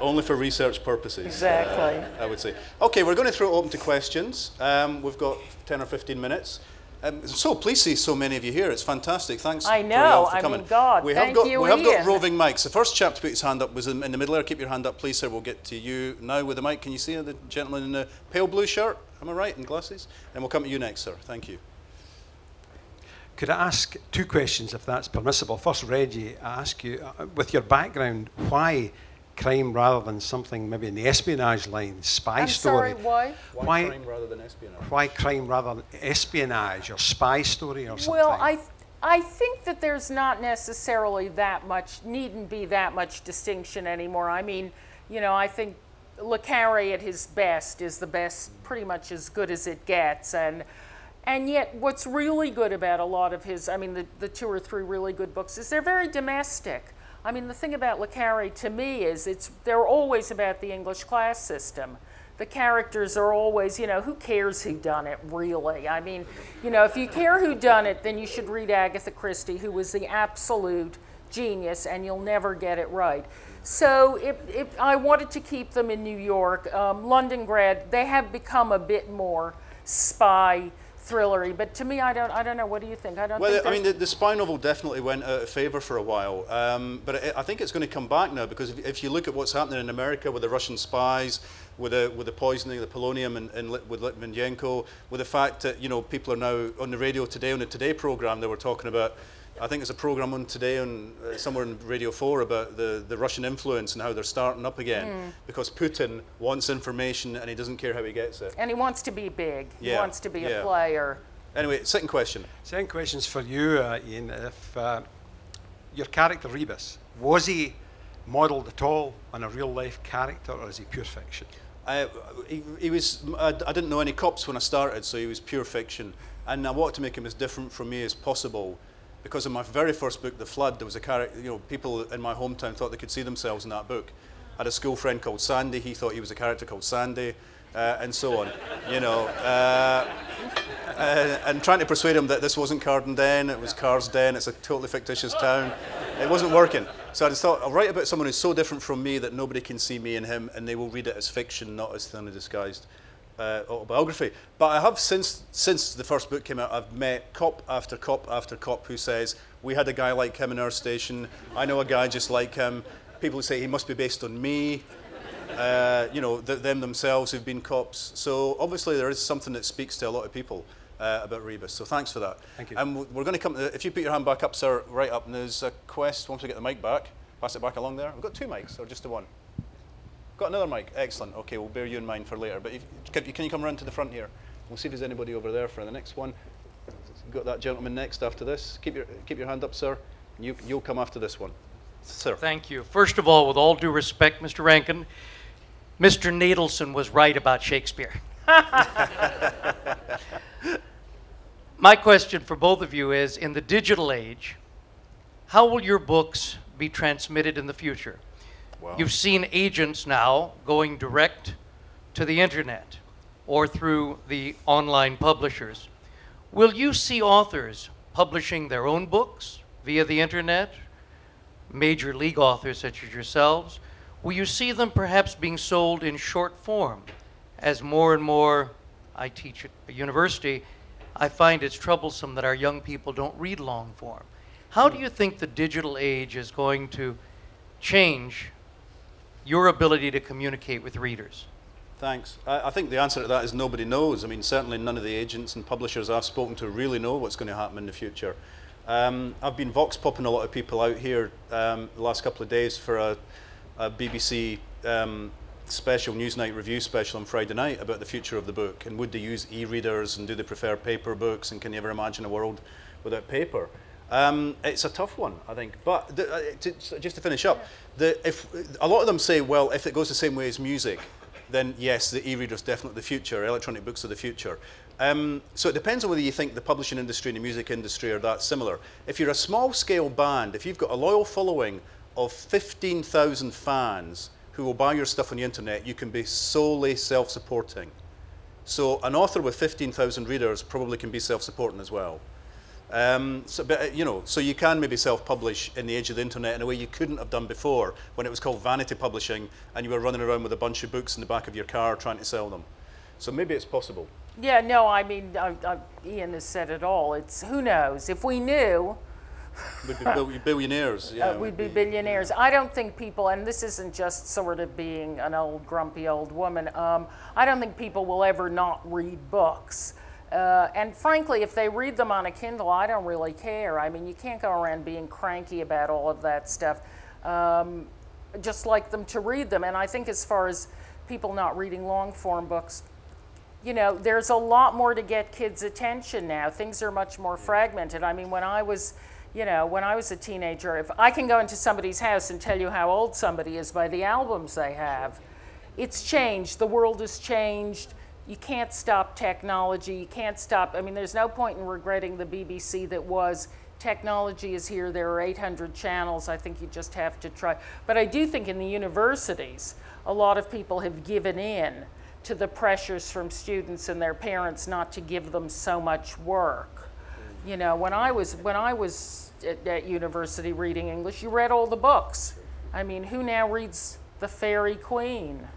Only for research purposes. Exactly. I would say. Okay, we're going to throw it open to questions. Um, we've got 10 or 15 minutes. Um, so pleased to see so many of you here. It's fantastic. Thanks. I for know. for I coming. mean, God, we have thank got you, we have got roving mics. The first chap to put his hand up was in, in the middle there. Keep your hand up, please, sir. We'll get to you now with the mic. Can you see the gentleman in the pale blue shirt? Am I right? And glasses. And we'll come to you next, sir. Thank you. Could I ask two questions, if that's permissible? First, Reggie, I ask you, uh, with your background, why crime rather than something maybe in the espionage line, spy I'm story? sorry, why? Why, Why- crime rather than espionage? Why crime rather than espionage or spy story or something? Well, I, th- I think that there's not necessarily that much, needn't be that much distinction anymore. I mean, you know, I think Le Carre at his best is the best, pretty much as good as it gets. And, and yet, what's really good about a lot of his, I mean, the, the two or three really good books, is they're very domestic. I mean, the thing about Le Carre to me is it's, they're always about the English class system the characters are always, you know, who cares who done it, really? I mean, you know, if you care who done it, then you should read Agatha Christie, who was the absolute genius, and you'll never get it right. So it, it, I wanted to keep them in New York. Um, Londongrad, they have become a bit more spy thrillery, but to me, I don't, I don't know. What do you think? I don't Well, I mean, the, the spy novel definitely went out of favour for a while, um, but I I think it's going to come back now because if, if you look at what's happening in America with the Russian spies, with the with the poisoning, of the polonium, and, and with Litvinenko, with the fact that you know people are now on the radio today on the Today program they were talking about. I think there's a program on today on uh, somewhere in Radio 4 about the, the Russian influence and how they're starting up again Hmm. because Putin wants information and he doesn't care how he gets it. and he wants to be big. He wants to be yeah. a player. Anyway, second question. Second question's for you, uh, Ian. If uh, your character Rebus was he modelled at all on a real life character, or is he pure fiction? I, he, he was. I, I didn't know any cops when I started, so he was pure fiction. And I wanted to make him as different from me as possible, because in my very first book, The Flood, there was a character. You know, people in my hometown thought they could see themselves in that book, I had a school friend called Sandy. He thought he was a character called Sandy, uh, and so on. You know, uh, uh, and trying to persuade him that this wasn't Cardenden, it was Carsden. It's a totally fictitious town. It wasn't working. So I just thought I'll write about someone who's so different from me that nobody can see me in him, and they will read it as fiction, not as thinly disguised uh, autobiography. But I have since since the first book came out, I've met cop after cop after cop who says we had a guy like him in our station. I know a guy just like him. People say he must be based on me. Uh, you know, th- them themselves who've been cops. So obviously there is something that speaks to a lot of people uh, about Rebus. So thanks for that. Thank you. And um, we're going to come. To, if you put your hand back up, sir, right up, and there's a quest. Once we get the mic back, pass it back along there. We've got two mics, or just the one. Got another mic. Excellent. Okay, we'll bear you in mind for later. But if, can, can you come around to the front here? We'll see if there's anybody over there for the next one. Got that gentleman next after this. Keep your keep your hand up, sir. You you'll come after this one, sir. Thank you. First of all, with all due respect, Mr. Rankin, Mr. Nadelson was right about Shakespeare. [laughs] My question for both of you is in the digital age, how will your books be transmitted in the future? Wow. You've seen agents now going direct to the internet or through the online publishers. Will you see authors publishing their own books via the internet, major league authors such as yourselves? Will you see them perhaps being sold in short form as more and more I teach at a university, I find it's troublesome that our young people don't read long form. How do you think the digital age is going to change your ability to communicate with readers? Thanks. I, I think the answer to that is nobody knows. I mean, certainly none of the agents and publishers I've spoken to really know what's going to happen in the future. Um, I've been vox popping a lot of people out here um, the last couple of days for a, a BBC um, special Newsnight review special on Friday night about the future of the book and would they use e-readers and do they prefer paper books and can you ever imagine a world without paper? Um, it's a tough one, I think. But uh, to, just to finish up, the, if a lot of them say, well, if it goes the same way as music, then yes, the e-reader is definitely the future. Electronic books are the future. Um, so it depends on whether you think the publishing industry and the music industry are that similar. If you're a small-scale band, if you've got a loyal following of 15,000 fans who will buy your stuff on the internet, you can be solely self-supporting. So an author with 15,000 readers probably can be self-supporting as well. Um, so, but, uh, you know, so you can maybe self-publish in the age of the internet in a way you couldn't have done before when it was called vanity publishing and you were running around with a bunch of books in the back of your car trying to sell them. So maybe it's possible. Yeah, no, I mean, I, I, Ian has said it all. It's who knows. If we knew, We'd be bil- [laughs] billionaires. Yeah, uh, we'd be billionaires. I don't think people, and this isn't just sort of being an old grumpy old woman. Um, I don't think people will ever not read books. Uh, and frankly, if they read them on a Kindle, I don't really care. I mean, you can't go around being cranky about all of that stuff. Um, just like them to read them. And I think as far as people not reading long form books, you know, there's a lot more to get kids' attention now. Things are much more fragmented. I mean, when I was, you know, when I was a teenager, if I can go into somebody's house and tell you how old somebody is by the albums they have, it's changed. The world has changed. You can't stop technology. You can't stop. I mean, there's no point in regretting the BBC that was. Technology is here. There are 800 channels. I think you just have to try. But I do think in the universities, a lot of people have given in to the pressures from students and their parents not to give them so much work. You know, when I was when I was at, at university reading English, you read all the books. I mean, who now reads The Faerie Queene?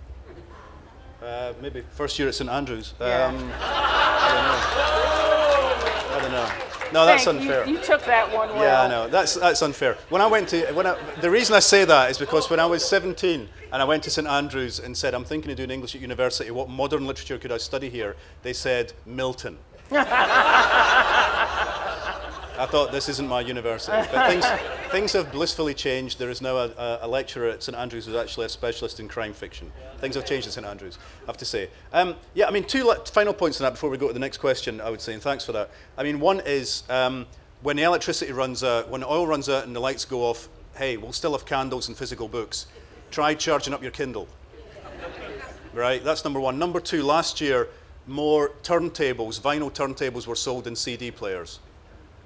Uh, maybe first year at St Andrews. Yeah. Um, I don't know. I don't know. No, that's Thank you. unfair. You, took that one well. Yeah, I know. That's that's unfair. When I went to when I, the reason I say that is because when I was 17 and I went to St Andrews and said I'm thinking of doing English at university, what modern literature could I study here? They said Milton. [laughs] I thought this isn't my university. But things, [laughs] things have blissfully changed. There is now a, a, lecturer at St Andrews who's actually a specialist in crime fiction. Things have changed at St Andrews, I have to say. Um, yeah, I mean, two final points on that before we go to the next question, I would say, and thanks for that. I mean, one is um, when the electricity runs out, when the oil runs out and the lights go off, hey, we'll still have candles and physical books. Try charging up your Kindle. Right, that's number one. Number two, last year, more turntables, vinyl turntables were sold in CD players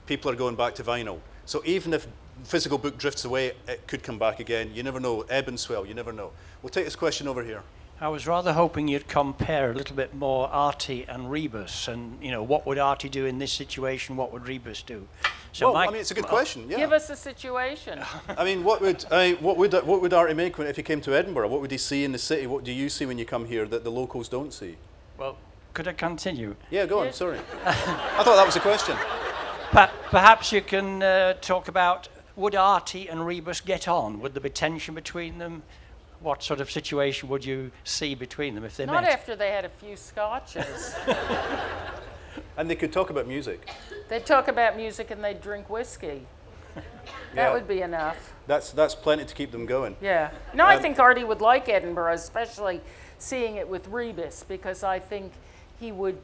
people are going back to vinyl. So even if physical book drifts away, it could come back again. You never know. Ebb and swell. You never know. We'll take this question over here. I was rather hoping you'd compare a little bit more Artie and Rebus, and you know what would Artie do in this situation? What would Rebus do? So well, I mean, it's a good question. Yeah. Give us a situation. [laughs] I mean, what would I, what would what would Artie make when, if he came to Edinburgh? What would he see in the city? What do you see when you come here that the locals don't see? Well, could I continue? Yeah, go on. Sorry, [laughs] I thought that was a question. Perhaps you can uh, talk about would Artie and Rebus get on? Would there be tension between them? what sort of situation would you see between them if they Not met? Not after they had a few scotches. [laughs] and they could talk about music. They'd talk about music and they'd drink whiskey. that yeah. would be enough. That's, that's plenty to keep them going. Yeah. No, um, I think Artie would like Edinburgh, especially seeing it with Rebus, because I think he would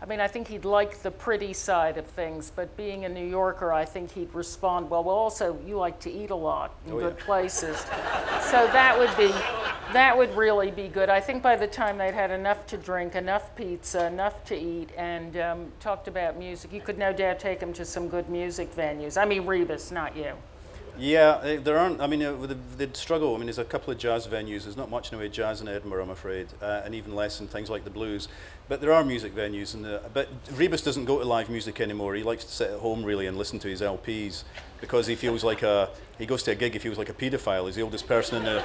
I mean, I think he'd like the pretty side of things, but being a New Yorker, I think he'd respond well. Well, also, you like to eat a lot in oh, good yeah. places, so that would be, that would really be good. I think by the time they'd had enough to drink, enough pizza, enough to eat, and um, talked about music, you could no doubt take them to some good music venues. I mean, Rebus, not you. Yeah, there aren't. I mean, uh, they'd struggle. I mean, there's a couple of jazz venues. There's not much in the way of jazz in Edinburgh, I'm afraid, uh, and even less in things like the blues. But there are music venues, and uh, but Rebus doesn't go to live music anymore. He likes to sit at home really and listen to his LPs because he feels like a. He goes to a gig. He feels like a paedophile. He's the oldest person in the.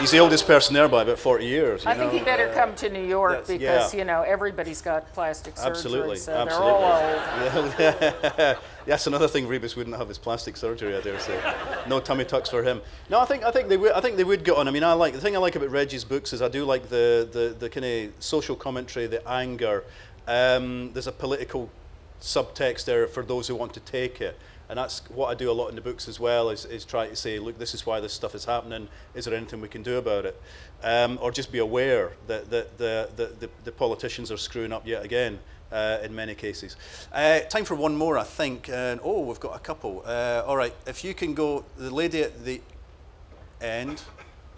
He's the oldest person there by about 40 years. I know? think he better uh, come to New York because, yeah. you know, everybody's got plastic surgery. Absolutely. So absolutely. they're all old. [laughs] That's another thing Rebus wouldn't have his plastic surgery, I dare say. No tummy tucks for him. No, I think, I think, they, would, I think they would get on. I mean, I like, the thing I like about Reggie's books is I do like the, the, the kind of social commentary, the anger. Um, there's a political subtext there for those who want to take it. And that's what I do a lot in the books as well, is, is try to say, look, this is why this stuff is happening. Is there anything we can do about it? Um, or just be aware that, that the, the, the, the, politicians are screwing up yet again uh, in many cases. Uh, time for one more, I think. And, oh, we've got a couple. Uh, all right, if you can go, the lady at the end,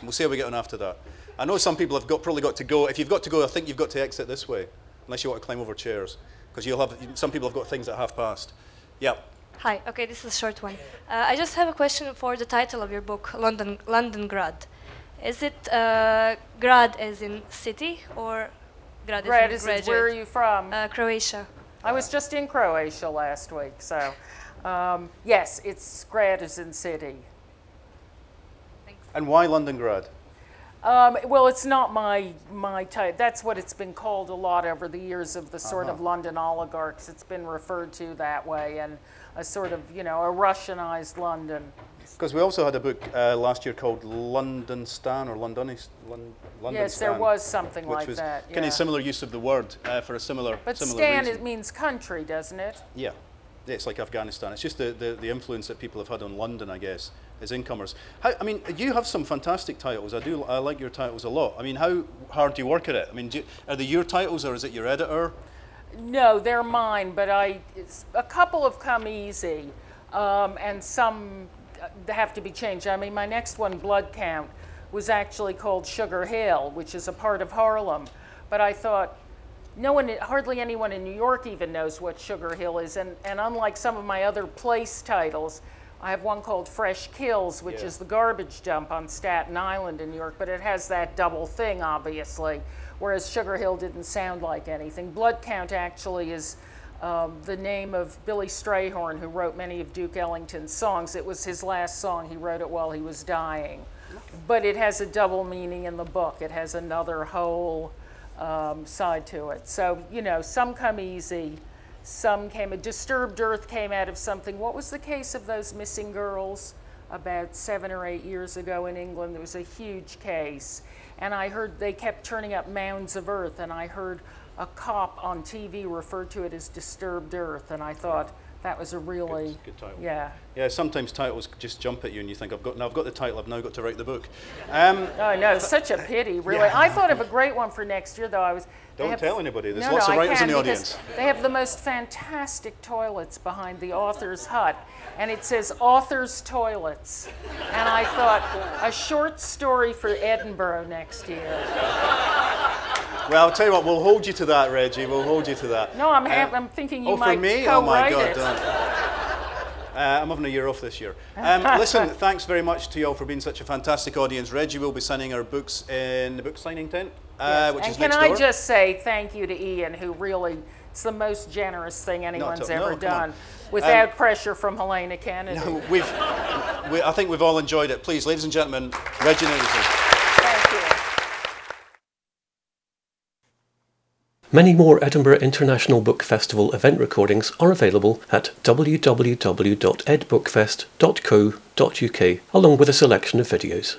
we'll see how we get on after that. I know some people have got, probably got to go. If you've got to go, I think you've got to exit this way, unless you want to climb over chairs, because you'll have some people have got things at half past. Yeah. Hi. Okay, this is a short one. Uh, I just have a question for the title of your book, London Londongrad. Is it uh, grad as in city or grad, grad as? Where are you from? Uh, Croatia. I was just in Croatia last week, so um, yes, it's grad as in city. Thanks. And why Londongrad? Um, well, it's not my my type. That's what it's been called a lot over the years of the sort uh-huh. of London oligarchs. It's been referred to that way, and a sort of, you know, a Russianized London. Because we also had a book uh, last year called London Stan or Londonis, Lon, London Yes, Stan, there was something like was that. Kind of similar use of the word uh, for a similar. But similar Stan reason. it means country, doesn't it? Yeah. yeah, it's like Afghanistan. It's just the, the, the influence that people have had on London, I guess, as incomers. How, I mean, you have some fantastic titles. I do. I like your titles a lot. I mean, how hard do you work at it? I mean, you, are they your titles or is it your editor? No, they're mine, but I a couple have come easy, um, and some have to be changed. I mean, my next one, Blood Count, was actually called Sugar Hill, which is a part of Harlem. But I thought, no one, hardly anyone in New York even knows what Sugar Hill is. And, and unlike some of my other place titles, I have one called Fresh Kills, which yeah. is the garbage dump on Staten Island in New York, but it has that double thing, obviously whereas Sugar Hill didn't sound like anything. Blood Count actually is um, the name of Billy Strayhorn, who wrote many of Duke Ellington's songs. It was his last song. He wrote it while he was dying. But it has a double meaning in the book. It has another whole um, side to it. So, you know, some come easy, some came, a disturbed earth came out of something. What was the case of those missing girls about seven or eight years ago in England? There was a huge case and I heard they kept turning up mounds of earth, and I heard a cop on TV refer to it as disturbed earth, and I thought that was a really good, good title. Yeah. Yeah. Sometimes titles just jump at you, and you think, "I've got now. I've got the title. I've now got to write the book." Um, oh no, such a pity, [laughs] really. Yeah. I thought of a great one for next year, though. I was. Don't have, tell anybody. There's no, lots no, of writers in the audience. They have the most fantastic toilets behind the author's hut, and it says author's toilets. And I thought a short story for Edinburgh next year. Well, I'll tell you what, we'll hold you to that, Reggie. We'll hold you to that. No, I'm, um, I'm thinking you oh, might for me? oh my God, it. don't. Uh, I'm having a year off this year. [laughs] Um, listen, thanks very much to you all for being such a fantastic audience. Reggie will be signing our books in the book signing tent, uh, which and is can I just say thank you to Ian, who really, it's the most generous thing anyone's ever on. done, without pressure from Helena Kennedy. We've, we, I think we've all enjoyed it. Please, ladies and gentlemen, Reggie Nadelson. Thank you. Many more Edinburgh International Book Festival event recordings are available at www.edbookfest.co.uk, along with a selection of videos.